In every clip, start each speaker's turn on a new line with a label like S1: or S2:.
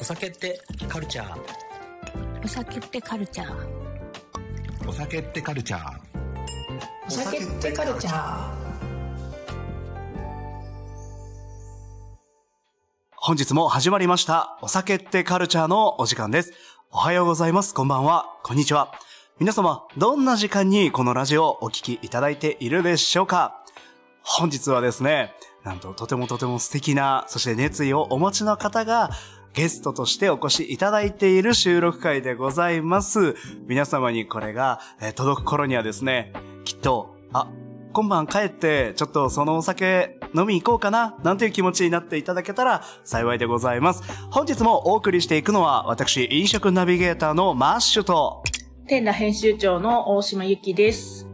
S1: お酒ってカルチャー？
S2: お酒ってカルチャー？
S3: お酒ってカルチャー。
S4: お酒ってカルチャー。
S5: 本日も始まりました。お酒ってカルチャーのお時間です。おはようございます。こんばんは。こんにちは。皆様、どんな時間にこのラジオをお聞きいただいているでしょうか？本日はですね、なんととてもとても素敵な、そして熱意をお持ちの方が、ゲストとしてお越しいただいている収録会でございます。皆様にこれが、えー届く頃にはですね、きっと、あ、今晩帰って、ちょっとそのお酒飲み行こうかな、なんていう気持ちになっていただけたら幸いでございます。本日もお送りしていくのは、私、飲食ナビゲーターのマッシュと、
S4: 天羅編集長の大島由紀です。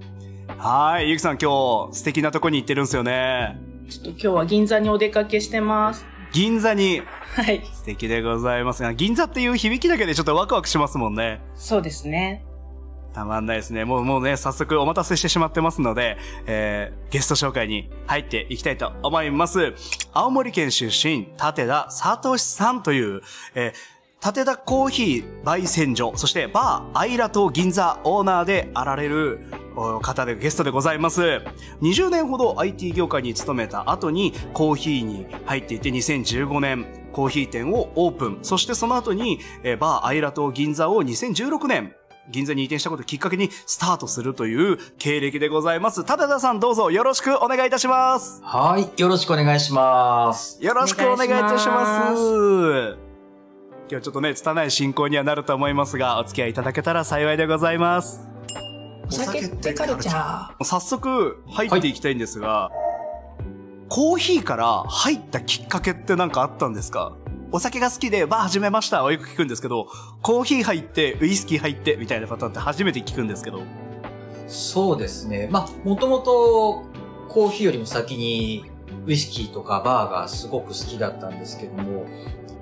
S5: はい、ゆきさん今日素敵なとこに行ってるんですよね。
S4: ちょっと今日は銀座にお出かけしてます。
S5: 銀座に
S4: はい。
S5: 素敵でございますが、銀座っていう響きだけでちょっとワクワクしますもんね。
S4: そうですね。
S5: たまんないですね。もうもうね、早速お待たせしてしまってますので、えー、ゲスト紹介に入っていきたいと思います。青森県出身、立田聡さんという、えー立田コーヒー焙煎所、そしてバーアイラと銀座オーナーであられるお方でゲストでございます。20年ほど IT 業界に勤めた後にコーヒーに入っていて2015年コーヒー店をオープン。そしてその後に、えーバーアイラと銀座を2016年銀座に移転したことをきっかけにスタートするという経歴でございます。たださんどうぞよろしくお願いいたします。
S6: はい。よろしくお願いします。
S5: よろしくお願いいたします。
S4: お
S5: 今日ちょっとね、拙い進行にはなると思いますが、お付き合いいただけたら幸いでございます。
S4: お酒ってカルチャー。
S5: 早速入っていきたいんですが、コーヒーから入ったきっかけって何かあったんですか？お酒が好きでバー始めましたはよく聞くんですけど、コーヒー入って、ウイスキー入ってみたいなパターンって初めて聞くんですけど。
S6: そうですね。まあ、もともとコーヒーよりも先にウイスキーとかバーがすごく好きだったんですけども、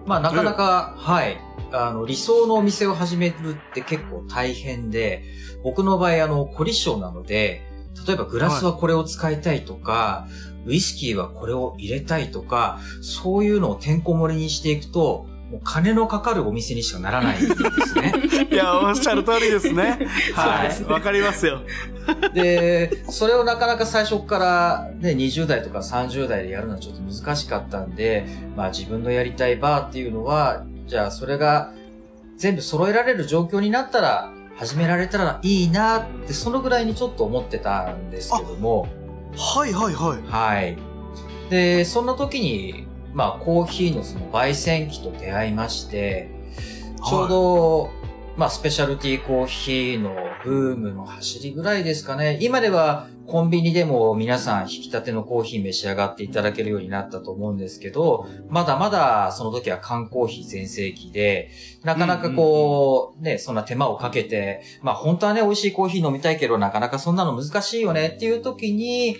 S6: まあ、なかなか、はい。あの、理想のお店を始めるって結構大変で、僕の場合、あの、凝り性なので、例えばグラスはこれを使いたいとか、ウイスキーはこれを入れたいとか、そういうのをてんこ盛りにしていくと、もう金のかかるお店にしかならないんですね。
S5: いや、おっしゃる通りですね。はい。わかりますよ。
S6: で、それをなかなか最初からね、20代とか30代でやるのはちょっと難しかったんで、まあ自分のやりたいバーっていうのは、じゃあそれが全部揃えられる状況になったら、始められたらいいなって、そのぐらいにちょっと思ってたんですけども、
S5: はいはいはい。
S6: はい。で、そんな時に、まあコーヒーのその焙煎機と出会いまして、ちょうど、まあ、スペシャルティーコーヒーのブームの走りぐらいですかね。今ではコンビニでも皆さん引き立てのコーヒー召し上がっていただけるようになったと思うんですけど、まだまだその時は缶コーヒー全盛期で、なかなかこう、ね、そんな手間をかけて、まあ本当はね、美味しいコーヒー飲みたいけど、なかなかそんなの難しいよねっていう時に、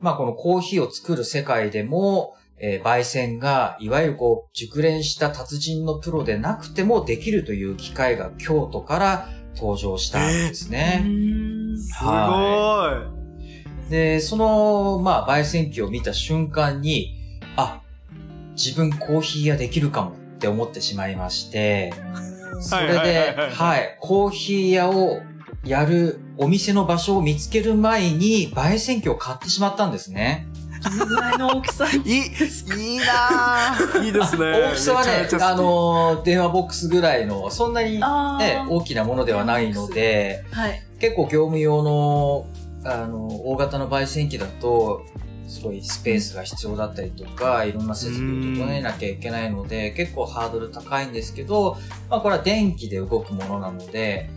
S6: まあこのコーヒーを作る世界でも、えー焙煎が、いわゆるこう、熟練した達人のプロでなくてもできるという機会が京都から登場したんですね。
S5: すご
S6: はい
S5: い。
S6: で、その、まあ、焙煎機を見た瞬間に、あ、自分コーヒー屋できるかもって思ってしまいまして、それで
S5: はい、
S6: はい、コーヒー屋をやるお店の場所を見つける前に、焙煎機を買ってしまったんですね。
S4: どのぐらいの大きさ
S5: いい、いいなぁ。いいですね。
S6: 大きさはねあ、のー、電話ボックスぐらいの、そんなに
S4: あ
S6: ね、
S4: ー
S6: 大きなものではないので、
S4: はい。
S6: 結構業務用の、あの、大型の焙煎機だと、すごいスペースが必要だったりとか、いろんな設備を整えなきゃいけないので、結構ハードル高いんですけど、まあこれは電気で動くものなので、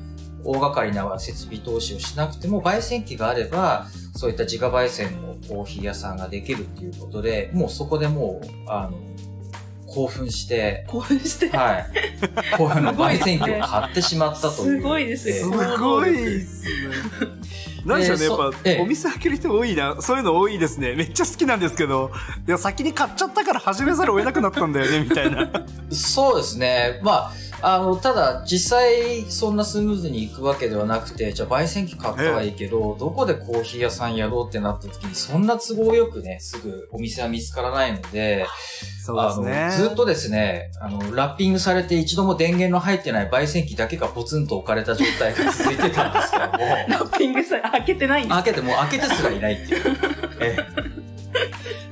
S6: 大掛かりな設備投資をしなくても、焙煎機があれば、そういった自家焙煎のコーヒー屋さんができるっていうことで、もうそこでもう、あの、興奮して、
S4: 興奮して。
S6: はい。こういうの焙煎機を買ってしまったという。
S4: すごいです
S5: す
S4: よ
S5: ごいですね。なんでしょうね、やっぱ、
S6: ええ
S5: お店開ける人多いな。そういうの多いですね。めっちゃ好きなんですけど、いや、先に買っちゃったから始めざるを得なくなったんだよね、みたいな。
S6: そうですね。まあ、あの、ただ、実際、そんなスムーズにいくわけではなくて、じゃあ、焙煎機買ったはいいけど、どこでコーヒー屋さんやろうってなった時に、そんな都合よくね、すぐお店は見つからないので、
S5: そうですね。
S6: ずっとですね、あの、ラッピングされて一度も電源の入ってない焙煎機だけがポツンと置かれた状態が続いてたんですけども、
S4: ラッピングされ、開けてないんです
S6: 開けてもう開けてすらいないっていう。ええ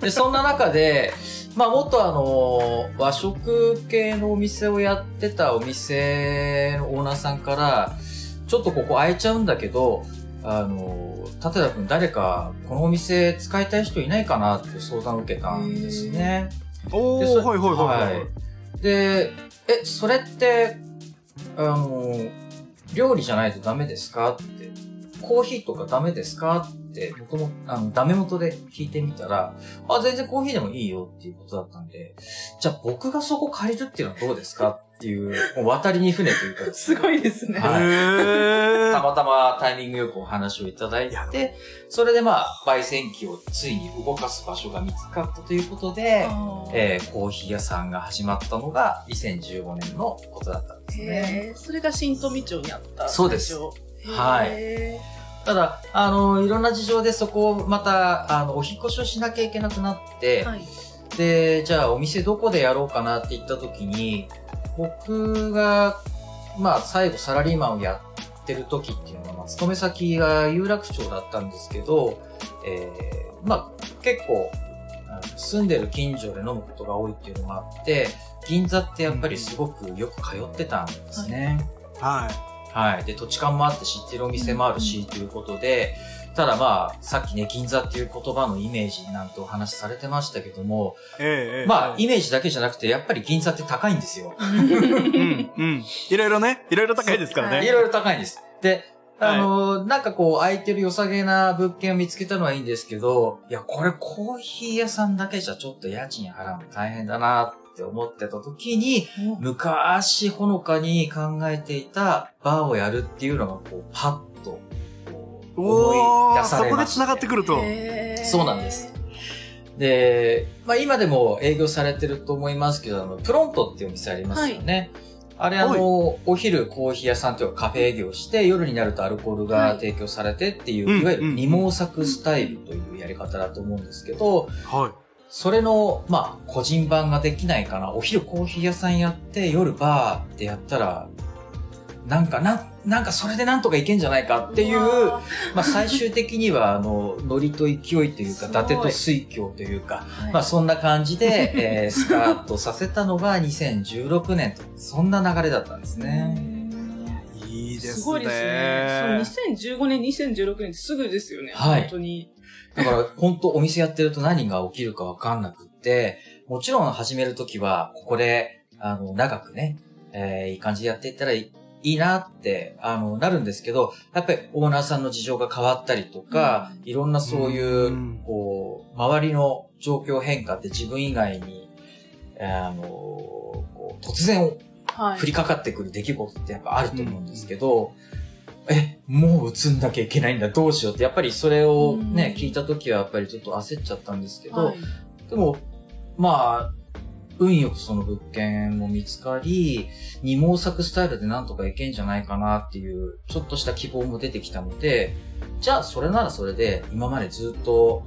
S6: で、そんな中で、まあ、もっとあの、和食系のお店をやってたお店のオーナーさんから、ちょっとここ開いちゃうんだけど、あの、立田くん誰かこのお店使いたい人いないかなって相談を受けたんですね。
S5: おー、
S6: でそ
S5: はいはいはいはい。
S6: で、え、それって、あの、料理じゃないとダメですかって、コーヒーとかダメですか？って、もともあの、ダメ元で聞いてみたら、あ、全然コーヒーでもいいよっていうことだったんで、じゃあ僕がそこ借りるっていうのはどうですか？っていう、もう渡りに船というかです
S4: ごいですね。
S6: はいたまたまタイミングよくお話をいただいて、それでまあ、焙煎機をついに動かす場所が見つかったということで、えーコーヒー屋さんが始まったのが2015年のことだったんですね。
S4: それが新富町にあった。
S6: そうです。はい
S4: へ
S6: ただ、あの、いろんな事情でそこをまた、あの、お引っ越しをしなきゃいけなくなって、
S4: ーはい。
S6: で、じゃあお店どこでやろうかなって言った時に、僕が、まあ最後サラリーマンをやってる時っていうのは、まあ勤め先が有楽町だったんですけど、えー、まあ結構、あの住んでる近所で飲むことが多いっていうのもあって、銀座ってやっぱりすごくよく通ってたんですね。
S5: はい。
S6: はい。で、土地勘もあって知ってるお店もあるし、ということで、ただまあ、さっきね、銀座っていう言葉のイメージなんてお話しされてましたけども、
S5: ええええ
S6: まあ、イメージだけじゃなくて、やっぱり銀座って高いんですよ。
S5: うん、うん。いろいろね、いろいろ高いですからね。
S6: いろいろ高いんです。で、あの、なんかこう、空いてる良さげな物件を見つけたのはいいんですけど、いや、これコーヒー屋さんだけじゃちょっと家賃払うの大変だなって思ってた時に、昔ほのかに考えていたバーをやるっていうのが、こう、パッと、こう思い出
S5: おー、そこで
S6: されまして
S5: 繋がってくると。
S6: そうなんです。で、まあ今でも営業されてると思いますけど、あの、プロントっていうお店ありますよね。あれあの、お昼コーヒー屋さんというかカフェ営業して、夜になるとアルコールが提供されてっていう、
S5: はい
S6: いわゆる二毛作スタイルというやり方だと思うんですけど、
S5: はい。
S6: それの、まあ、個人版ができないかな。お昼コーヒー屋さんやって、夜バーってやったら、なんか、なん、なんかそれでなんとかいけんじゃないかっていう、
S4: わ
S6: まあ最終的には、あの、ノリと勢いというか、伊達と水郷というか、
S4: ー
S6: まあそんな感じで、えースタートさせたのが2016年と、そんな流れだったんですね。
S5: いいですね。
S4: すごいですね。そう2015年、2016年ってすぐですよね。
S6: はい
S4: 本当に。
S6: だから、本当お店やってると何が起きるかわかんなくって、もちろん始めるときは、ここで、あの、長くね、えーいい感じでやっていったらいいなって、あの、なるんですけど、やっぱりオーナーさんの事情が変わったりとか、いろんなそういう、
S5: うん
S6: こう、周りの状況変化って自分以外に、あの、こう突然
S4: はい。
S6: 降りかかってくる出来事ってやっぱあると思うんですけど、え、もう移んなきゃいけないんだ、どうしようって、やっぱりそれをね、
S4: うん。
S6: 聞いた時はやっぱりちょっと焦っちゃったんですけど、
S4: はい。
S6: でも、まあ、運よくその物件も見つかり、二毛作スタイルでなんとかいけんじゃないかなっていう、ちょっとした希望も出てきたので、じゃあそれならそれで、今までずっと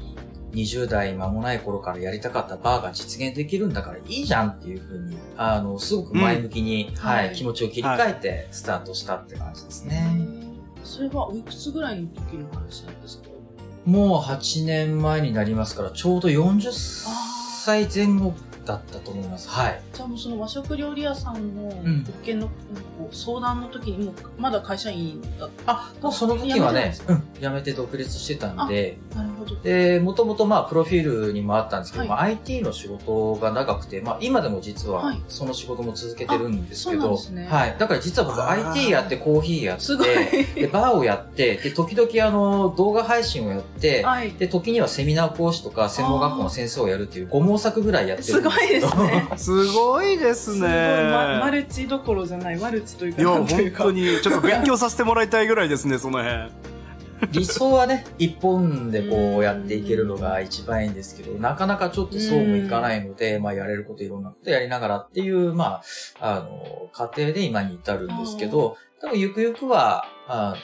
S6: 20代間もない頃からやりたかったバーが実現できるんだからいいじゃんっていうふうに、あの、すごく前向きに、はい、
S4: はい。
S6: 気持ちを切り替えてスタートしたって感じですね。
S4: それはおいくつぐらいの時の話なんですか？
S6: もう8年前になりますから、ちょうど40歳前後。だったと思います。はい。
S4: じゃあもうその和食料理屋さんの
S6: ん
S4: 物件の相談の時にもうまだ会社員だっ
S6: あ、もうその時はねうん、辞めて独立してたんで、
S4: た。なるほど。
S6: で、もともとまあ、プロフィールにもあったんですけど、
S4: はい
S6: まあ、IT の仕事が長くて、まあ、今でも実は
S4: はい、
S6: その仕事も続けてるんですけ
S4: あそうなん
S6: ど、
S4: ですね
S6: はい。だから実は僕、IT やって、コーヒーや
S4: すごい。
S6: って、で、バーをやって、で、時々あの、動画配信をやって、
S4: はい。
S6: で、時にはセミナー講師とか、専門学校の先生をやるっていう5毛作ぐらいやってるんで
S4: ごいですね
S5: すごいですね。
S4: すマルチどころじゃない、マルチというか、
S5: いや。本当に、ちょっと勉強させてもらいたいぐらいですね、その辺。
S6: 理想はね、一本でこうやっていけるのが一番いいんですけど、なかなかちょっとそうもいかないので、まあやれることいろんなことやりながらっていう、まあ、あの、過程で今に至るんですけど、多分ゆくゆくは、あ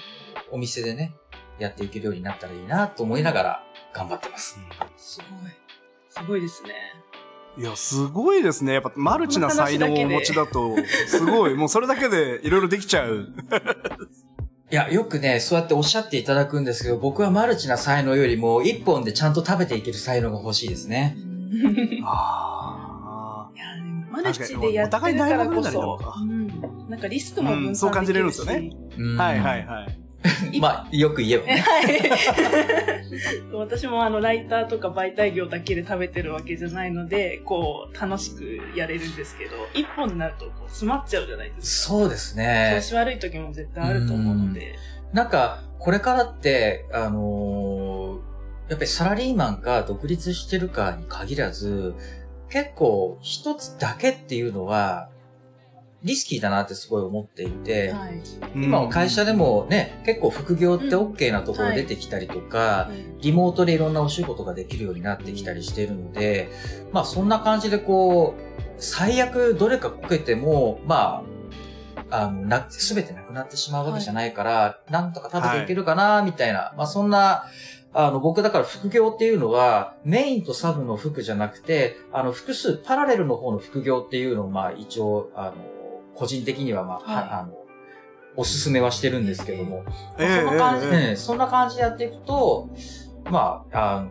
S6: お店でね、やっていけるようになったらいいなと思いながら頑張ってます。
S4: すごい。すごいですね。
S5: いや、すごいですね。やっぱマルチな才能をお持ちだと、すごい。もうそれだけでいろいろできちゃう。
S6: いや、よくね、そうやっておっしゃっていただくんですけど、僕はマルチな才能よりも、一本でちゃんと食べていける才能が欲しいですね。
S5: あ
S4: いやでもマルチでやってるからこそ、うん、なんかリスクも分散できるし、
S5: うんそう感じれるんですよね
S6: うん
S5: あ。はいはいはい。
S6: まあ、よく言えばね。
S4: はい。私もあの、ライターとか媒体業だけで食べてるわけじゃないので、こう、楽しくやれるんですけど、一本になるとこう詰まっちゃうじゃないですか。
S6: そうですね
S4: 調。子悪い時も絶対あると思うので。
S6: なんか、これからって、あのーやっぱりサラリーマンか独立してるかに限らず、結構一つだけっていうのは、リスキーだなってすごい思っていて、
S4: はい。
S6: 今は会社でもね、結構副業って OK なところ出てきたりとか、リモートでいろんなお仕事ができるようになってきたりしているので、まあそんな感じでこう、最悪どれかこけても、まあ、あの、な、すべてなくなってしまうわけじゃないから、なんとか食べていけるかな、みたいな、まあそんな、あの、僕だから副業っていうのは、メインとサブの副じゃなくて、あの、複数パラレルの方の副業っていうのを、まあ一応、あの、個人的には、まあ、は
S4: はい
S6: あの、おすすめはしてるんですけども、
S5: ええ
S6: そんな感じ、そんな感じでやっていくと、まあ、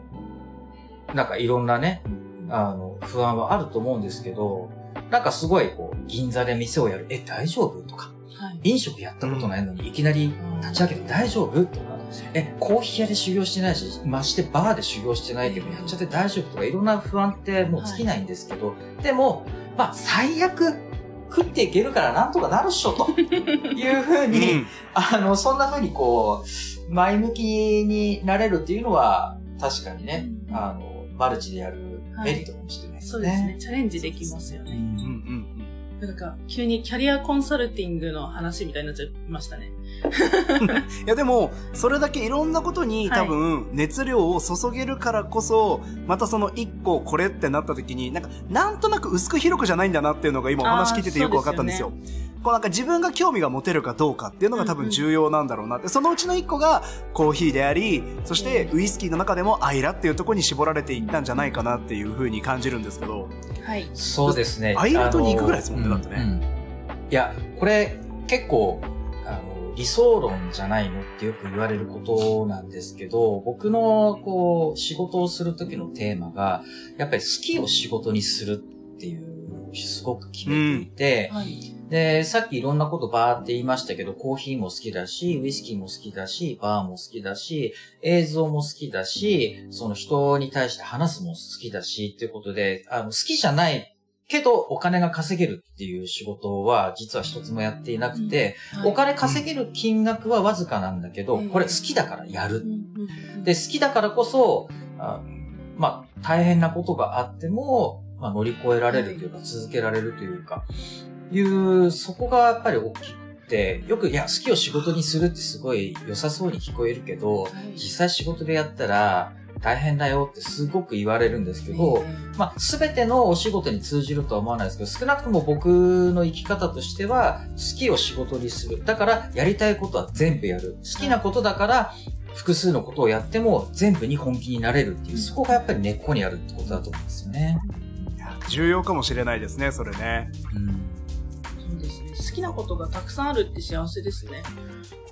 S6: あなんかいろんなね、あの、不安はあると思うんですけど、なんかすごいこう、銀座で店をやる、え、大丈夫とか、
S4: はい。
S6: 飲食やったことないのにいきなり立ち上げて大丈夫とか、え、コーヒー屋で修行してないし、ましてバーで修行してないけど、やっちゃって大丈夫とか、いろんな不安ってもう尽きないんですけど、でも、まあ、最悪、食っていけるからなんとかなるっしょ、と いうふうに、
S5: うん
S6: あの、そんな風にこう、前向きになれるっていうのは、確かにね、
S4: うん
S6: あの、マルチでやるメリットかもしれないですね。
S4: そうですね。チャレンジできますよね。
S5: うんうん
S4: なんか、急にキャリアコンサルティングの話みたいになっちゃいましたね。
S5: うん。いやでも、それだけいろんなことに
S4: はい
S5: 多分熱量を注げるからこそ、またその一個これってなった時に、なんか、なんとなく薄く広くじゃないんだなっていうのが今お話聞いててよく分かったんですよ。こうなんか自分が興味が持てるかどうかっていうのが多分重要なんだろうなって、そのうちの一個がコーヒーであり、そしてウイスキーの中でもアイラっていうところに絞られていったんじゃないかなっていうふうに感じるんですけど。
S4: はい。
S6: そうですね。
S5: アイランドに行くぐらいですもんねだってね
S6: うんうんいや、これ結構、あの、理想論じゃないのってよく言われることなんですけど、僕のこう、仕事をする時のテーマが、やっぱり好きを仕事にするっていうのをすごく決めていて、
S4: はい。
S6: で、さっきいろんなことバーって言いましたけど、コーヒーも好きだし、ウイスキーも好きだし、バーも好きだし、映像も好きだし、その人に対して話すも好きだし、っていうことで、あの、好きじゃないけどお金が稼げるっていう仕事は実は一つもやっていなくて、お金稼げる金額はわずかなんだけど、
S4: うん。
S6: これ好きだからやる。で、好きだからこそ、あまあ、大変なことがあっても、まあ、乗り越えられるというか、続けられるというか、いう、そこがやっぱり大きくて、よく、いや、好きを仕事にするってすごい良さそうに聞こえるけど、
S4: はい
S6: 実際仕事でやったら大変だよってすごく言われるんですけど、まあ、すべてのお仕事に通じるとは思わないですけど、少なくとも僕の生き方としては、好きを仕事にする。だから、やりたいことは全部やる。好きなことだから、複数のことをやっても全部に本気になれるっていう、そこがやっぱり根っこにあるってことだと思うんですよね。
S5: 重要かもしれないですね、それね。
S6: うん。
S4: そうですね。好きなことがたくさんあるって幸せですね。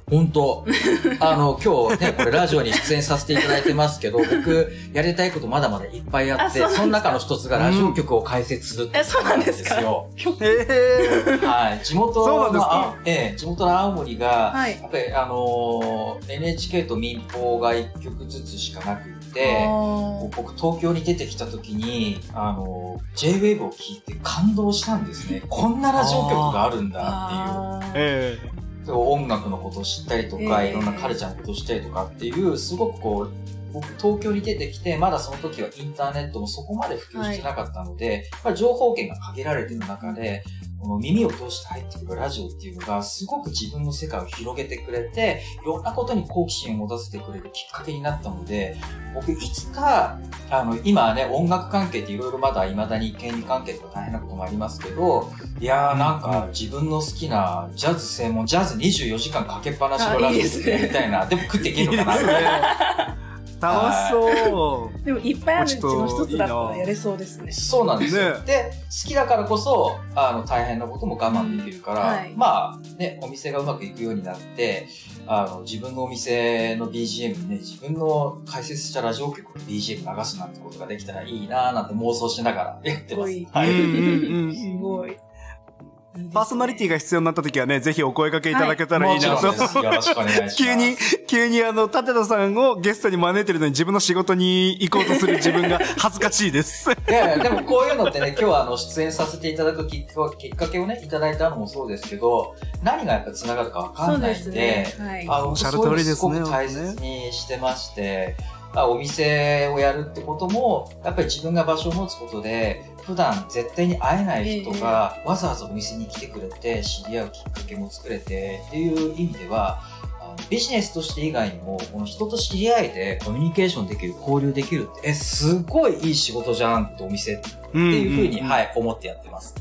S6: 本当 あの、今日ね、これラジオに出演させていただいてますけど、僕、やりたいことまだまだいっぱいあって、
S4: あそ
S6: の中の一つがラジオ局を開設するって
S4: えそうなんですか？
S6: よ。
S5: へえ。
S6: はい。地元
S5: そうなんですか？
S6: の、あええ、地元の青森が、
S4: はい
S6: やっぱりあのー NHK と民放が一曲ずつしかなくって、僕東京に出てきた時に、あのー J-Wave を聞いて感動したんですね。こんなラジオ局があるんだ
S4: あー。
S5: え
S6: っていう。音楽のことを知ったりとか、
S4: ええ。
S6: いろんなカルチャーのことを知ったりとかっていう、すごくこう、僕東京に出てきて、まだその時はインターネットもそこまで普及してなかったので、まあ情報源が限られてる中で、この耳を通して入ってくるラジオっていうのが、すごく自分の世界を広げてくれて、いろんなことに好奇心を持たせてくれるきっかけになったので、僕いつか、あの、今はね、音楽関係っていろいろまだ未だに権利関係とか大変なこともありますけど、いやーなんか自分の好きなジャズ専門、ジャズ24時間かけっぱなしのラジオってやりたいな。でも食っていけるのかな
S5: いいですね楽しそう。
S4: でもいっぱいあるうちの一つだったらやれそうですね。
S6: そうなんですよ。
S5: ね
S6: で、好きだからこそ、あの、大変なことも我慢できるから、まあ、ね、お店がうまくいくようになって、あの、自分のお店の BGM にね、自分の解説したラジオ局の BGM 流すなんてことができたらいいなぁなんて妄想しながらやってます。
S4: すごいすごい。
S5: パーソナリティが必要になった時はね、ぜひお声掛けいただけたらいいなと。
S6: よろしくお願いします。
S5: 急に、急にあの、立田さんをゲストに招いてるのに自分の仕事に行こうとする自分が恥ずかしいです。
S6: いやいや、でもこういうのってね、今日はあの、出演させていただくきっかきっかけをね、いただいたのもそうですけど、何がやっぱ繋がるかわか
S4: んで
S6: ないんで。
S4: はい。
S6: あの、
S5: おっしゃる通りですね
S6: すごく大切にしてまして、あお店をやるってことも、やっぱり自分が場所を持つことで、普段絶対に会えない人がわざわざお店に来てくれて、知り合うきっかけも作れてっていう意味では、ビジネスとして以外にも、この人と知り合いでコミュニケーションできる、交流できるって、え、すごいいい仕事じゃんってお店っていうふうに、
S5: い。
S6: はい、思ってやってます。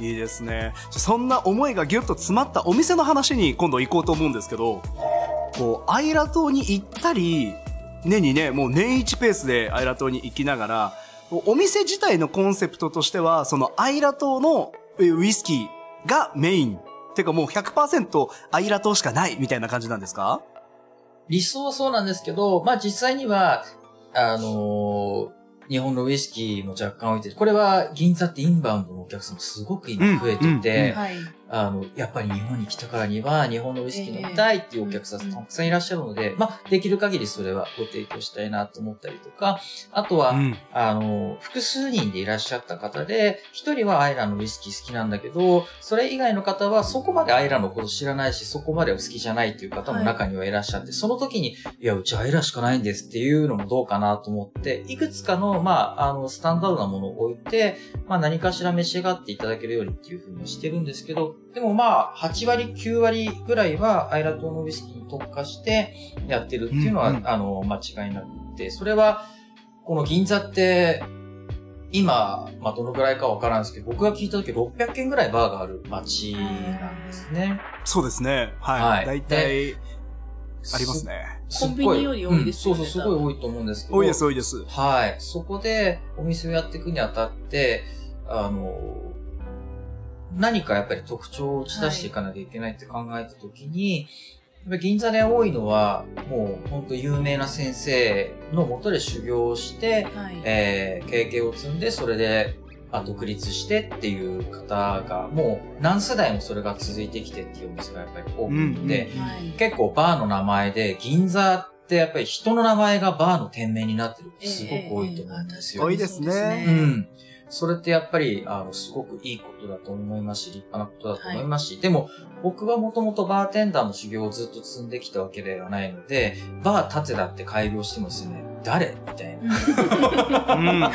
S5: いいですね。そんな思いがギュッと詰まったお店の話に今度行こうと思うんですけど、こう、アイラ島に行ったり、年にね、もう年一ペースでアイラ島に行きながら、お店自体のコンセプトとしては、そのアイラ島のえウイスキーがメイン。てかもう100%アイラ島しかないみたいな感じなんですか？
S6: 理想はそうなんですけど、まあ実際には、あのー日本のウイスキーも若干置いてる。これは銀座ってインバウンドのお客さんもすごく今増えて
S5: うんうん
S6: て、
S4: はい。
S6: あの、やっぱり日本に来たからには日本のウイスキー飲みたいっていうお客さん
S4: ええ。
S6: たくさんいらっしゃるので、まあできる限りそれはご提供したいなと思ったりとか、あとは、
S5: うん。
S6: あの、複数人でいらっしゃった方で、一人はアイラのウイスキー好きなんだけど、それ以外の方はそこまでアイラのこと知らないし、そこまでお好きじゃないっていう方も中にはいらっしゃって、その時に、いや、うちアイラしかないんですっていうのもどうかなと思って、いくつかの、まあ、あの、スタンダードなものを置いて、まあ、何かしら召し上がっていただけるようにっていうふうにはしてるんですけど、でもまあ、8割、9割ぐらいはアイラ島のウイスキーに特化してやってるっていうのは、
S5: うんうん
S6: あの、間違いなくて、それは、この銀座って、今、まあ、どのぐらいかわからんですけど、僕が聞いた時600軒ぐらいバーがある街なんですね。
S5: そうですね。はい。
S6: はい
S5: 大体、ありますね。
S4: コンビニより多いですよね
S6: うんそうそう、すごい多いと思うんですけど。
S5: 多いです、多いです。
S6: はい。そこでお店をやっていくにあたって、あの、何かやっぱり特徴を打ち出していかなきゃいけないって考えたときに、やっぱり銀座で多いのは、もう本当有名な先生のもとで修行をして、
S4: はい。
S6: えー経験を積んで、それで、まあ、独立してっていう方が、もう何世代もそれが続いてきてっていうお店がやっぱり多くて。結構バーの名前で、銀座ってやっぱり人の名前がバーの店名になってるってすごく多いと思うんですよ。
S5: 多いですね
S4: う
S6: ん。それってやっぱり、あの、すごくいいことだと思いますし、立派なことだと思いますし、でも、僕はもともとバーテンダーの修行をずっと積んできたわけではないので、バー立てだって開業してもですね、誰みたいな。っ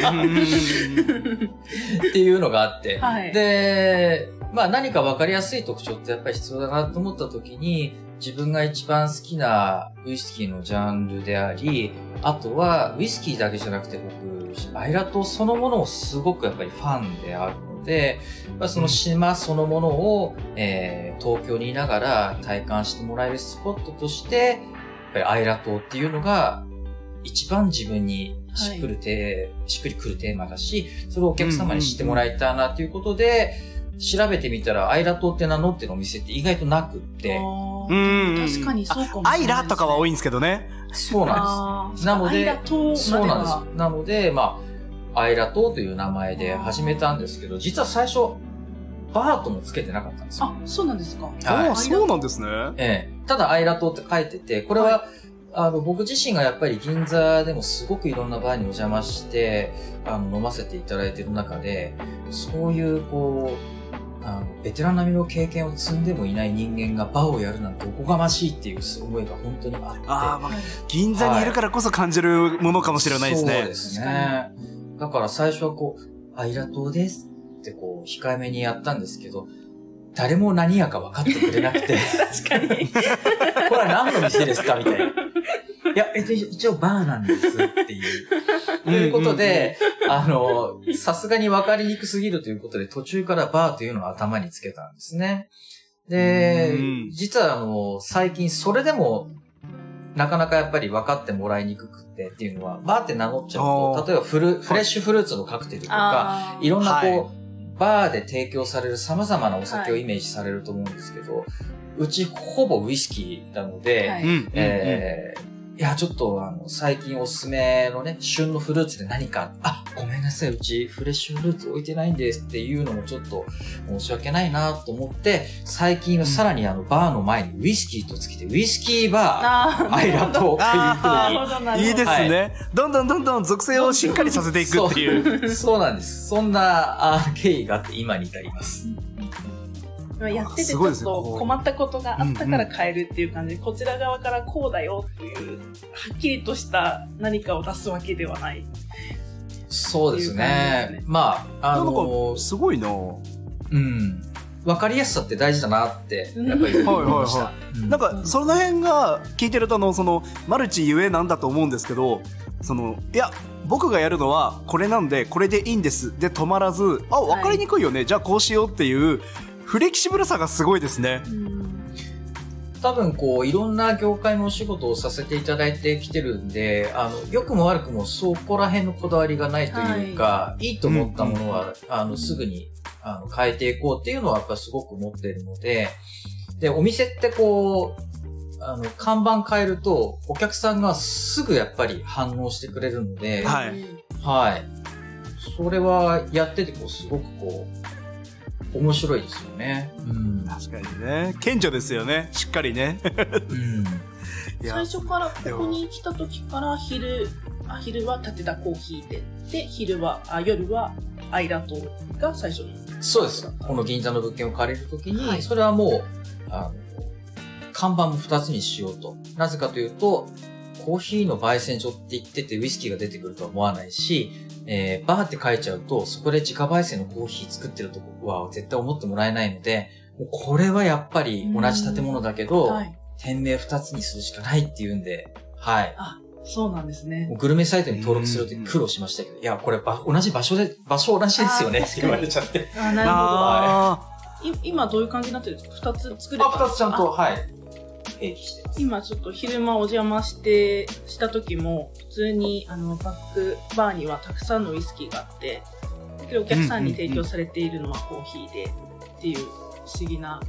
S6: ていうのがあって、
S4: はい。
S6: で、まあ何か分かりやすい特徴ってやっぱり必要だなと思った時に、自分が一番好きなウイスキーのジャンルであり、あとはウイスキーだけじゃなくて僕、アイラ島そのものをすごくやっぱりファンであるので、まあその島そのものを、えー東京にいながら体感してもらえるスポットとして、やっぱりアイラ島っていうのが一番自分にしっくりて、しっくりくるテーマだし、それをお客様に知ってもらいたいなということで、調べてみたら、アイラ島って名乗ってるお店って意外となくって、
S4: あ
S5: う
S4: ー
S5: ん
S4: 確かにそうかもしれ
S5: ア
S4: ない
S5: イラとかは多い
S4: い
S5: んですけどね。
S6: そうなんです。なので
S4: アイラ島まで
S6: そうなん
S4: は
S6: です。なので、まあ、アイラ島という名前で始めたんですけど、実は最初、バーともつけてなかったんですよ。
S4: あ、そうなんですか。
S6: はい
S5: ああ、そうなんですね。
S6: ええ。ただ、アイラ島って書いてて、これは、
S4: は
S6: あの、僕自身がやっぱり銀座でもすごくいろんなバーにお邪魔して、あの、飲ませていただいてる中で、そういう、こう、あの、ベテラン並みの経験を積んでもいない人間がバーをやるなんておこがましいっていう思いが本当にあって。
S5: ああ、まあ、銀座にいるからこそ感じるものかもしれないですね。
S6: そうですね。だから最初はこう、アイラ島ですってこう、控えめにやったんですけど、誰も何やか分かってくれなくて、
S4: 確かに。
S6: これは何の店ですかみたいな。いや、えっと、一応バーなんですっていう。ということで、あの、さすがに分かりにくすぎるということで、途中からバーというのを頭につけたんですね。で
S5: うん、
S6: 実はあの、最近それでも、なかなかやっぱり分かってもらいにくくってっていうのは、バーって名乗っちゃうと、例えばフル、フレッシュフルーツのカクテルとか、いろんなこう、
S5: はい。
S6: バーで提供される様々なお酒をイメージされると思うんですけど、うちほぼウイスキーなので、
S4: はい。
S5: うん。
S6: えーいや、ちょっと、あの、最近おすすめのね、旬のフルーツで何か、あ、ごめんなさい、うちフレッシュフルーツ置いてないんですっていうのもちょっと申し訳ないなと思って、最近はさらにあの、バーの前にウイスキーとつけて、ウイスキーバ
S4: あ
S6: ー、アイラトという
S4: な
S6: ふ
S4: るほど、なるほど。
S5: いいですね、どんどんどんどん属性をしっかりさせていくっていう。
S6: うに。そうなんです。そんなあ経緯があって今に至ります。
S4: やっててちょっと困ったことがあったから変えるっていう感じで、こちら側からこうだよっていう、はっきりとした何かを出すわけではない。
S6: そうですね。
S4: ですね
S6: まあ、あ
S5: なん
S6: の
S5: か、、すごいな
S6: うん。わかりやすさって大事だなって、やっぱり思いました。うん
S5: なんか、その辺が聞いてると、あの、その、マルチゆえなんだと思うんですけど、その、いや、僕がやるのはこれなんで、これでいいんです。で止まらず、あ、わかりにくいよね。じゃあこうしようっていう、フレキシブルさがすごいですね。
S6: 多分こう、いろんな業界のお仕事をさせていただいてきてるんで、あの、良くも悪くもそこら辺のこだわりがないというか、い、いと思ったものは、あの、すぐに、あの、変えていこうっていうのはやっぱすごく思っているので、で、お店ってこう、あの、看板変えると、お客さんがすぐやっぱり反応してくれるので、
S5: はい
S6: はい。それはやっててこう、すごくこう、面白いですよね。うん。
S5: 確かにね。顕著ですよね。しっかりね。
S6: うん。
S4: 最初からここに来た時から昼、あ昼は立てたコーヒーで、で、昼は、あ夜はアイラトが最初の。
S6: そうです。この銀座の物件を借りるときに、
S4: はい
S6: それはもう、あの、看板も二つにしようと。なぜかというと、コーヒーの焙煎所って言っててウイスキーが出てくるとは思わないし、えーバーって書いちゃうと、そこで自家焙煎のコーヒー作ってるとこは絶対思ってもらえないので、もうこれはやっぱり同じ建物だけど、
S4: はい。
S6: 店名二つにするしかないっていうんで、はい。
S4: そうなんですね。
S6: グルメサイトに登録するとき苦労しましたけど、いや、これば同じ場所で、場所同じですよねって言われちゃって。
S4: あなる
S5: あ
S4: ほど。い今どういう感じになってるんですか？二つ作れ
S6: あ、
S4: ば
S6: 二つちゃんと、
S4: あ
S6: はい。併記してます。
S4: 今ちょっと昼間お邪魔して、した時も、普通にあのバックバーにはたくさんのウイスキーがあって、だけどお客さんに提供されているのはコーヒーで、っていう不思議な、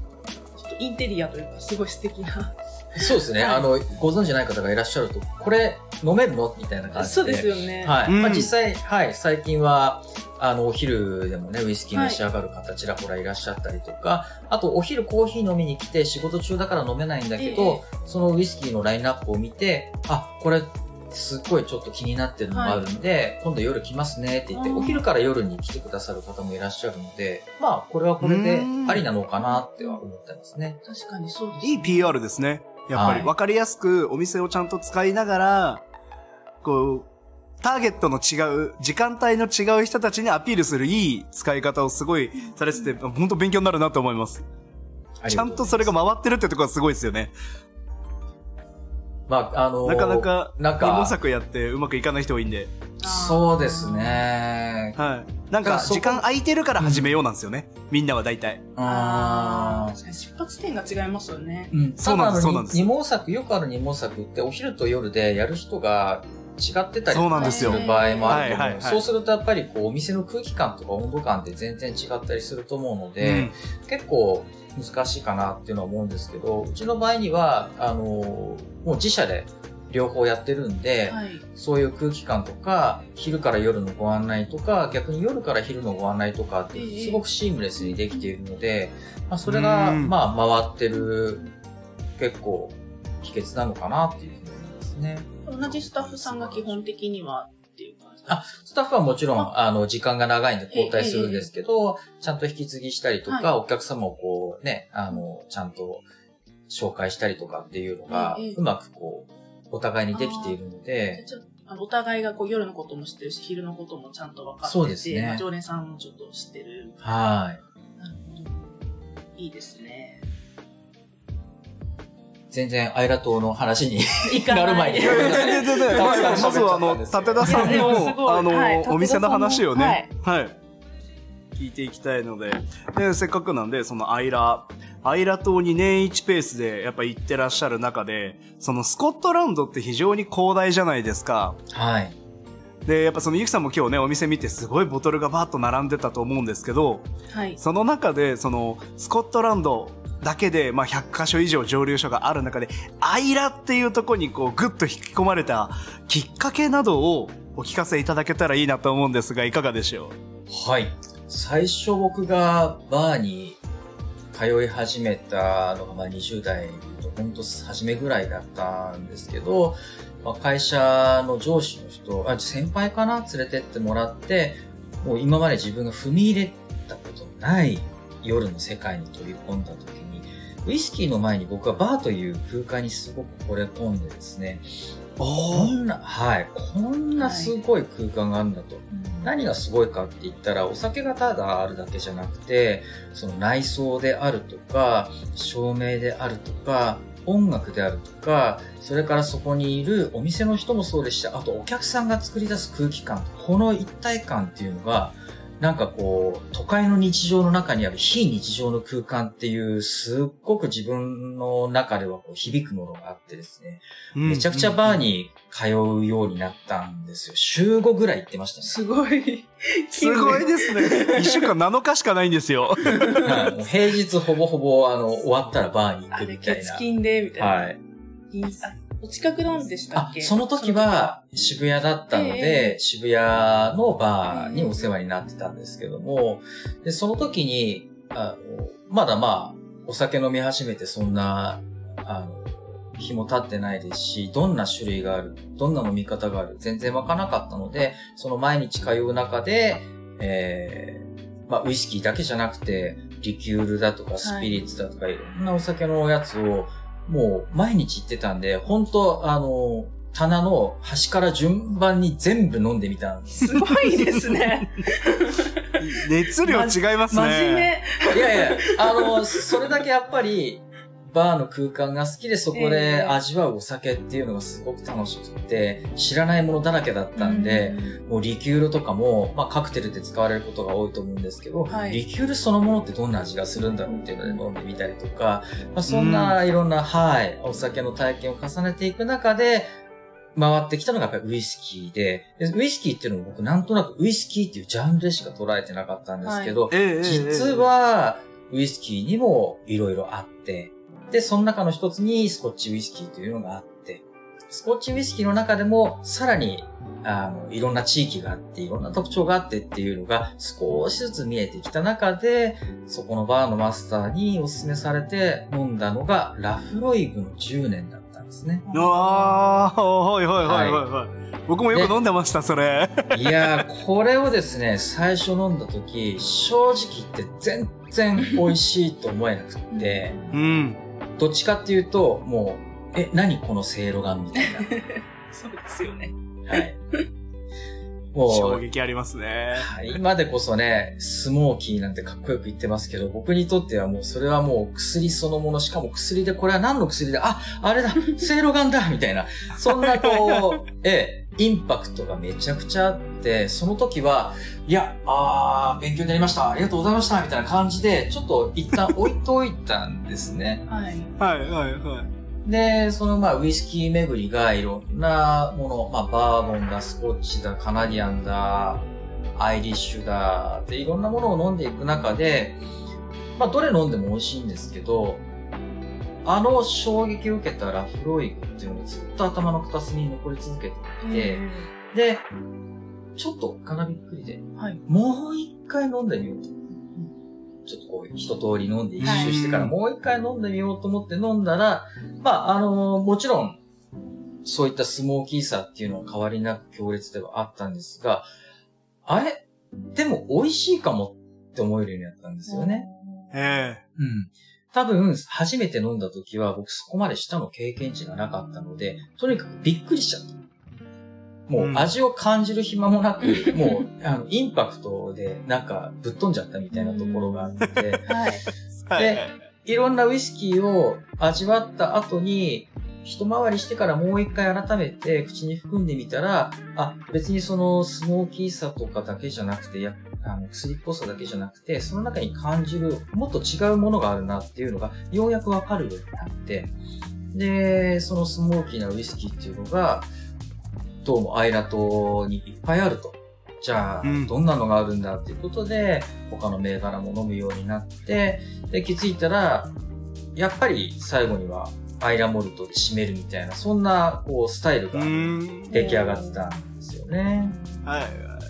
S4: ちょっとインテリアというか、すごい素敵な。
S6: そうですね。
S4: はい
S6: あの、ご存知ない方がいらっしゃると、これ飲めるの？みたいな感じで。
S4: そうですよね。
S6: はい。
S5: うん
S6: まあ実際、はい、最近は、あの、お昼でもね、ウイスキー召し上がる方ちらほらいらっしゃったりとか、あと、お昼コーヒー飲みに来て仕事中だから飲めないんだけど、そのウイスキーのラインナップを見て、あ、これ、すっごいちょっと気になってるのがあるんで、今度夜来ますねって言って、
S4: うん。
S6: お昼から夜に来てくださる方もいらっしゃるので、まあ、これはこれで
S5: うん。
S6: ありなのかなっては思ってますね。
S4: 確かにそうです、
S5: いい PR ですね。やっぱり、
S6: はい。
S5: わかりやすくお店をちゃんと使いながら、こう、ターゲットの違う、時間帯の違う人たちにアピールするいい使い方をすごいされてて、本当勉強になるなと思います。ちゃんとそれが回ってるってところがすごいですよね。
S6: まあ、あのー
S5: なかなか、
S6: なんか
S5: 二毛作やってうまくいかない人多いんで。
S6: そうですね。
S5: はい。なんか、時間空いてるから始めようなんですよね。みんなは大体。
S4: ああ、出発点が違いますよね。
S6: ーうん。
S5: そうなんですそうなんです
S6: 二毛作、よくある二毛作って、お昼と夜でやる人が違ってたり
S5: そうなんです
S6: る場合もあると思う。
S5: はいはいはい
S6: そうするとやっぱりこう、お店の空気感とか温度感って全然違ったりすると思うので、
S5: うん
S6: 結構難しいかなっていうのは思うんですけど、うちの場合には、あのーもう自社で両方やってるんで、
S4: はい。
S6: そういう空気感とか、昼から夜のご案内とか、逆に夜から昼のご案内とかって
S4: ええ
S6: すごくシームレスにできているので、まあ、それが、
S5: うん
S6: まあ、回ってる、結構、秘訣なのかなっていうふうに思いますね。
S4: 同じスタッフさんが基本的にはっていう感じ
S6: スタッフはもちろん、あの、時間が長いんで交代するんですけど、ちゃんと引き継ぎしたりとか、
S4: は
S6: お客様をこうね、あの、ちゃんと紹介したりとかっていうのが
S4: ええ、
S6: うまくこう、お互いにできているので、
S4: あのお互いがこう夜のことも知ってるし、昼のこともちゃんと分かってて、
S6: そうですね
S4: まあ常連さんもちょっと知ってる。
S6: はい。
S4: なるほど。いいですね。
S6: 全然、アイラ島の話になる前に。
S5: まずはあの、武田さんの、あの、
S4: はい
S5: お店の話をね、はい。聞いていきたいので、で、せっかくなんで、そのアイラ、アイラ島に年一ペースでやっぱ行ってらっしゃる中で、そのスコットランドって非常に広大じゃないですか。
S6: はい。
S5: で、やっぱそのゆきさんも今日ね、お店見てすごいボトルがバーッと並んでたと思うんですけど、
S4: はい。
S5: その中で、その、スコットランドだけで、まあ、100箇所以上蒸留所がある中で、アイラっていうところにこう、ぐっと引き込まれたきっかけなどをお聞かせいただけたらいいなと思うんですが、いかがでしょう？
S6: はい。最初僕がバーに通い始めたのが、まあ、20代の本当初めぐらいだったんですけど、まあ、会社の上司の人、あ、先輩かな？連れてってもらって、もう今まで自分が踏み入れたことない夜の世界に飛び込んだ時、ウイスキーの前に僕はバーという空間にすごく惚れ込んでですね、
S5: う
S6: こ
S5: お
S6: んな、はい、こんなすごい空間があるんだと。何がすごいかって言ったら、お酒がただあるだけじゃなくて、その内装であるとか、照明であるとか、音楽であるとか、それからそこにいるお店の人もそうですし、あとお客さんが作り出す空気感、この一体感っていうのが、なんかこう、都会の日常の中にある非日常の空間っていう、すっごく自分の中ではこう響くものがあってですね、めちゃくちゃバーに通うようになったんですよ。週5ぐらい行ってましたね。
S4: すごい。
S5: すごいですね。一週間7日しかないんですよ。
S6: 平日ほぼほぼ、あの、終わったらバーに行くみたい
S4: 欠勤で、みたいな。
S6: な。はい。
S4: いいあお近くなんでしたっけ、
S6: あその時は渋谷だったので、
S4: え
S6: 渋谷のバーにお世話になってたんですけども、で、その時に、あのまだまあ、お酒飲み始めてそんな、あの、日も経ってないですし、どんな種類がある、どんな飲み方がある、全然わからなかったので、その毎日通う中で、えー、まあ、ウイスキーだけじゃなくて、リキュールだとか、スピリッツだとか、い、ろんなお酒のやつを、もう毎日行ってたんで、本当あの、棚の端から順番に全部飲んでみたんです。
S4: すごいですね。
S5: 熱量違いますね。
S4: 真面目。
S6: いやいや、あの、それだけやっぱり、バーの空間が好きでそこ
S4: え
S6: で
S4: え
S6: 味わうお酒っていうのがすごく楽しくて、知らないものだらけだったんで、もうリキュールとかも、まあカクテルで使われることが多いと思うんですけど、
S4: はい。
S6: リキュールそのものってどんな味がするんだろうっていうので飲んでみたりとか、まあそんないろんな、はい、お酒の体験を重ねていく中で、回ってきたのがやっぱりウイスキーでで、ウイスキーっていうのも僕なんとなくウイスキーっていうジャンルでしか捉えてなかったんですけど、実、は、ウイスキーにもいろいろあって、で、その中の一つにスコッチウイスキーというのがあって、スコッチウイスキーの中でもさらに、あの、いろんな地域があって、いろんな特徴があってっていうのが少しずつ見えてきた中で、そこのバーのマスターにお勧めされて飲んだのが、ラフロイグの10年だったんですね。
S5: ああ、はいはいはいはいはい。僕もよく飲んでました、それ。
S6: いやー、これをですね、最初飲んだ時、正直言って全然美味しいと思えなくって、
S5: うん。
S6: どっちかっていうと、もう、え、何このせいろがんみたい
S4: そうですよね。
S6: な。はい。もう、
S5: 衝撃ありますね。
S6: はい今でこそね、スモーキーなんてかっこよく言ってますけど、僕にとってはもうそれはもう薬そのもの、しかも薬で、これは何の薬で、あ、あれだ、せいろがんだみたいな。そんなこう、ええ、インパクトがめちゃくちゃあって、その時は、いや、あー、勉強になりました、ありがとうございました、みたいな感じで、ちょっと一旦置いといたんですね。
S4: はい。
S5: はいはいはい。
S6: で、そのまあウイスキー巡りがいろんなもの、まあバーボンだ、スコッチだ、カナディアンだ、アイリッシュだ、でいろんなものを飲んでいく中で、まあどれ飲んでも美味しいんですけど、あの衝撃を受けたラフロイグっていうのがずっと頭の片隅に残り続けていて、
S4: え
S6: で、ちょっとかなびっくりで、
S4: ーはい。
S6: もう一回飲んでみようと。ちょっとこう、一通り飲んで一周してから
S5: はい
S6: もう一回飲んでみようと思って飲んだら、まあ、あのもちろん、そういったスモーキーさっていうのは変わりなく強烈ではあったんですが、あれ？でも美味しいかもって思えるようになったんですよね。
S5: え
S6: うん。多分、初めて飲んだ時は僕そこまで舌の経験値がなかったので、とにかくびっくりしちゃった。もう
S5: うん。
S6: 味を感じる暇もなく、もう、あの、インパクトでなんかぶっ飛んじゃったみたいなところがあって、
S4: はい。
S5: えはい。
S6: でいろんなウイスキーを味わった後に、一回りしてからもう一回改めて口に含んでみたら、あ、別にそのスモーキーさとかだけじゃなくて、やあの薬っぽさだけじゃなくて、その中に感じるもっと違うものがあるなっていうのがようやくわかるようになって、で、そのスモーキーなウイスキーっていうのが、どうもアイラ島にいっぱいあると。じゃあ、
S5: うん
S6: どんなのがあるんだっていうことで、他の銘柄も飲むようになって、で、気づいたら、やっぱり最後にはアイラモルトで締めるみたいな、そんな、こう、スタイル
S5: う
S6: が。出来上がってたんですよね。
S5: はい。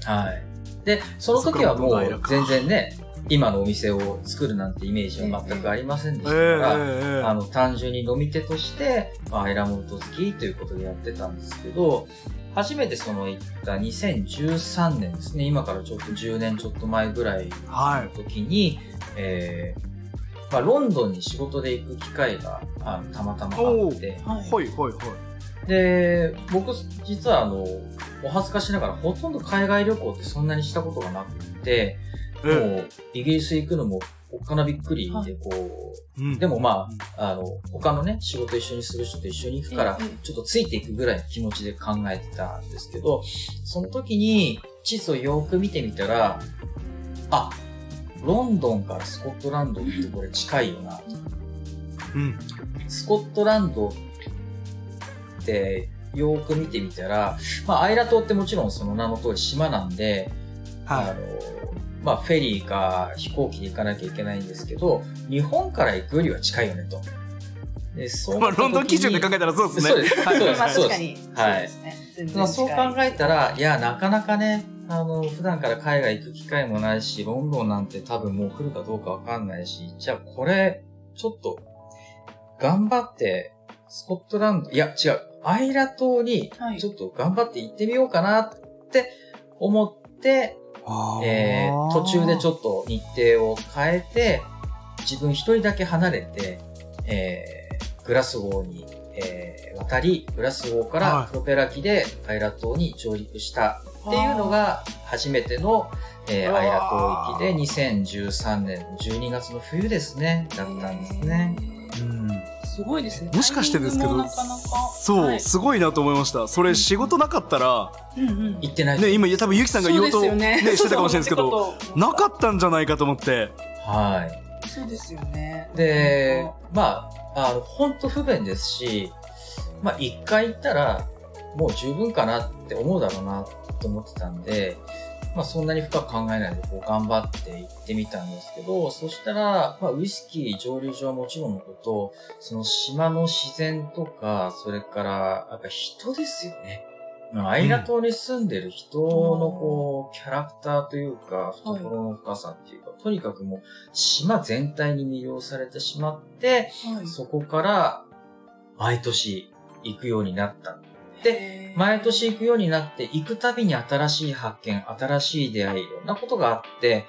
S6: はい。で、その時はも
S5: う
S6: う全然ね、今のお店を作るなんてイメージは全くありませんで
S5: え
S6: したから、
S5: ええ
S6: あの、単純に飲み手として、まあアイラモルト好きということでやってたんですけど、初めてその行った2013年ですね、今からちょっと10年ちょっと前ぐらいの
S5: はい。
S6: 時に、えーまあ、ロンドンに仕事で行く機会があのたまたまあって、
S4: はい。
S5: ほい。
S6: で、僕、実はあの、お恥ずかしながらほとんど海外旅行ってそんなにしたことがなくて、も
S5: え
S6: う、イギリス行くのもおっかなびっくりで、こう、
S5: えうん
S6: でもまあ、あの、他のね、仕事一緒にする人と一緒に行くから
S4: ええ、
S6: ちょっとついていくぐらいの気持ちで考えてたんですけど、その時に地図をよく見てみたら、あ、ロンドンからスコットランドってこれ近いよな。
S5: うん。
S6: スコットランドってよく見てみたら、まあ、アイラ島ってもちろんその名の通り島なんで、あ
S5: は
S6: の、まあ、フェリーか飛行機で行かなきゃいけないんですけど、日本から行くよりは近いよねと。で、そ
S5: い。まあ、ロンドン基準で考えたらそうですね。
S6: そうです
S5: はい
S6: そうです
S4: まあ確かに。
S6: はい
S4: そうですね。
S6: まあ、そう考えたら、いや、なかなかね、あの、普段から海外行く機会もないし、ロンドンなんて多分もう来るかどうかわかんないし、じゃあこれ、ちょっと、頑張って、スコットランド、いや、違う、アイラ島に
S4: はい、
S6: ちょっと頑張って行ってみようかなって思って、えー。途中でちょっと日程を変えて、自分一人だけ離れて、えーグラスゴーに、えー渡り、グラスゴーか
S5: はい。
S6: らプロペラ機でアイラ島に上陸したっていうのが初めての、えーアイラ島行きで2013年の12月の冬ですね、だったんですね。うん
S4: すごいですね。
S5: もしかしてですけど。そう、
S4: はい
S5: すごいなと思いました。それ仕事なかったら、
S4: うんうん。
S6: 行ってない
S5: ね、今多分ゆきさんが言おうと、ね
S4: よね
S5: してたかもしれないですけど、なかったんじゃないかと思って。
S6: はい。
S4: そうですよね。
S6: で、まあ、あの、本当不便ですし、まあ、一回行ったら、もう十分かなって思うだろうなと思ってたんで、まあ、そんなに深く考えないで、こう、頑張って行ってみたんですけど、そしたら、まあ、ウイスキー蒸留所はもちろんのこと、その島の自然とか、それから、やっぱ人ですよね。まあアイラ島に住んでる人のこう、キャラクターというか、懐の深さっていうか、とにかくもう、島全体に魅了されてしまって、
S4: はい。
S6: そこから、毎年行くようになった。で、
S4: で
S6: 毎年行くようになって、行くたびに新しい発見、新しい出会い、いろんなことがあって、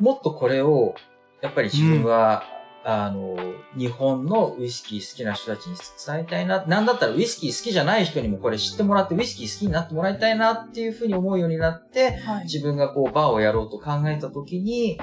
S6: もっとこれを、やっぱり自分は、あの、日本のウイスキー好きな人たちに伝えたいな。なんだったらウイスキー好きじゃない人にもこれ知ってもらって、ウイスキー好きになってもらいたいなっていうふうに思うようになって、
S4: はい。
S6: 自分がこうバーをやろうと考えたときに、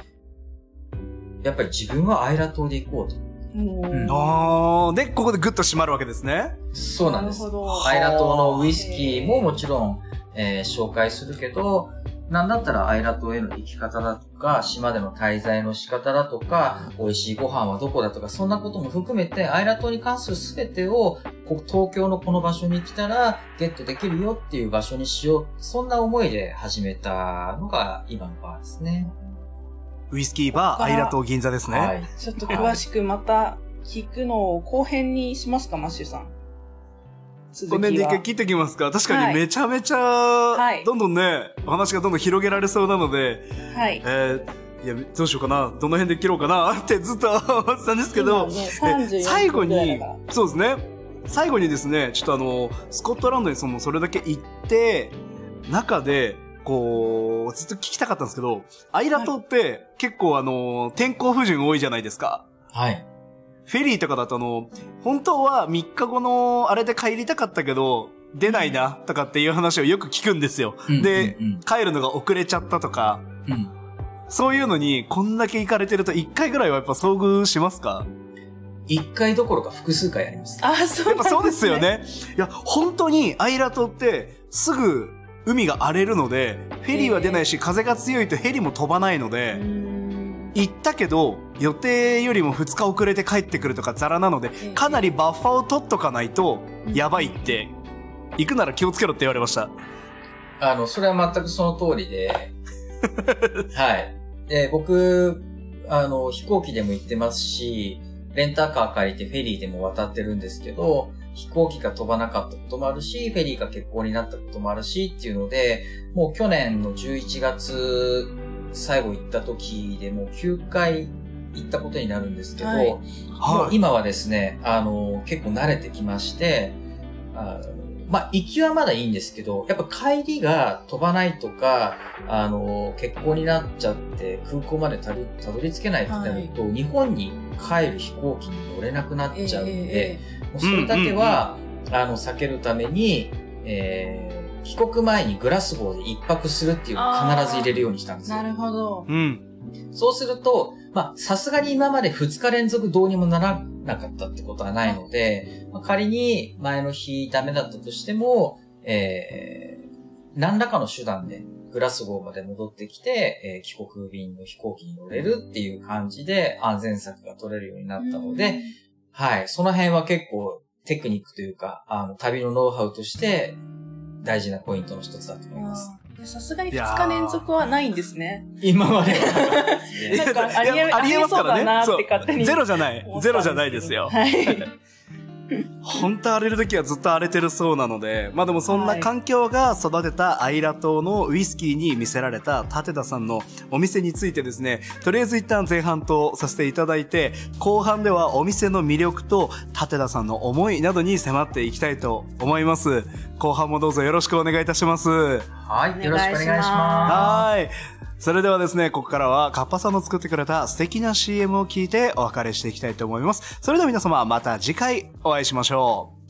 S6: やっぱり自分はアイラ島で行こうと。
S5: あーで、ここでグッと締まるわけですね。
S6: そうなんですアイラ島のウイスキーももちろん、えー紹介するけど、なんだったらアイラ島への行き方だとか、島での滞在の仕方だとか、美味しいご飯はどこだとか、そんなことも含めて、アイラ島に関するすべてを、こ東京のこの場所に来たらゲットできるよっていう場所にしよう。そんな思いで始めたのが今のバーですね。
S5: ウイスキーバー、アイラ島銀座ですね。
S6: はい。
S4: ちょっと詳しくまた聞くのを後編にしますか、マッシュさん。続きは。
S5: で一回切ってきますか確か
S4: はい
S5: にめちゃめちゃ、
S4: はい
S5: どんどんね、お話がどんどん広げられそうなので、
S4: はい。
S5: えー、いや、どうしようかな、どの辺で切ろうかな ってずっと思ってたんですけど、
S4: 今ね34
S5: え最後にそうですね。最後にですね、ちょっとあの、スコットランドにその、それだけ行って、中で、こう、ずっと聞きたかったんですけど、アイラ島って結構あの、天候不順多いじゃないですか。
S6: はい。
S5: フェリーとかだとあの、本当は3日後のあれで帰りたかったけど、出ないな、とかっていう話をよく聞くんですよ。
S6: うん
S5: で、
S6: うん
S5: 帰るのが遅れちゃったとか、
S6: うんうん
S5: そういうのに、こんだけ行かれてると1回ぐらいはやっぱ遭遇しますか？
S6: 一回どころか複数回あります。
S4: あ、そう
S5: やっぱそうですよ。ね。いや、本当にアイラ島って、すぐ海が荒れるので、フェリーは出ないし、風が強いとヘリも飛ばないので、行ったけど、予定よりも2日遅れて帰ってくるとかザラなので
S4: ええ、
S5: かなりバッファーを取っとかないと、やばいって、行くなら気をつけろって言われました。
S6: あの、それは全くその通りで、はい。で、僕、あの、飛行機でも行ってますし、レンタカー借りてフェリーでも渡ってるんですけど、飛行機が飛ばなかったこともあるし、フェリーが欠航になったこともあるしっていうので、もう去年の11月、最後行った時でもう9回行ったことになるんですけど、
S4: はい。
S6: もう今はですね、あの、結構慣れてきまして、あのまあ、行きはまだいいんですけど、やっぱ帰りが飛ばないとか、あの、欠航になっちゃって空港までたどたどり着けないってなると、日本に帰る飛行機に乗れなくなっちゃうので、もうそれだけは、あの、避けるために、えー帰国前にグラスゴーで一泊するっていうのを必ず入れるようにしたんですよ。
S4: なるほど。
S5: うん。
S6: そうすると、まあ、さすがに今まで2日連続どうにもならなかったってことはないので、まあ、仮に前の日ダメだったとしても、えー、何らかの手段でグラスゴーまで戻ってきて、えー帰国便の飛行機に乗れるっていう感じで安全策が取れるようになったので、はい、その辺は結構テクニックというか、あの、旅のノウハウとして大事なポイントの一つだと思います。
S4: さすがに2日連続はないんですね。
S6: 今までは。
S4: なんか ありえ
S5: ますからね。ゼロじゃないゼロじゃないですよ。
S4: はい。
S5: 本当荒れる時はずっと荒れてるそうなので、まあでもそんな環境が育てたアイラ島のウイスキーに見せられた立田さんのお店についてですね、とりあえず一旦前半とさせていただいて、後半ではお店の魅力と立田さんの思いなどに迫っていきたいと思います。後半もどうぞよろしくお願いいたします。
S6: はい、よろしく
S4: お願いし
S6: ま
S5: はい。それではですね、ここからはカッパさんの作ってくれた素敵な CM を聞いてお別れしていきたいと思います。それでは皆様また次回お会いしましょう。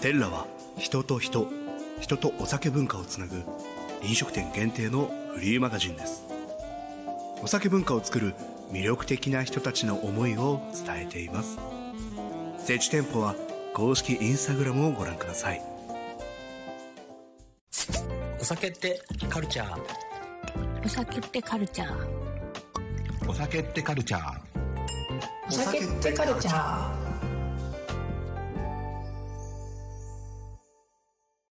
S5: テッラは人と人、人とお酒文化をつなぐ飲食店限定のフリーマガジンです。お酒文化を作る魅力的な人たちの思いを伝えています。設置店舗は公式インスタグラムをご覧ください。
S1: お酒ってカルチャー？
S2: お酒ってカルチャー。
S3: お酒ってカルチャー
S7: お酒ってカルチャー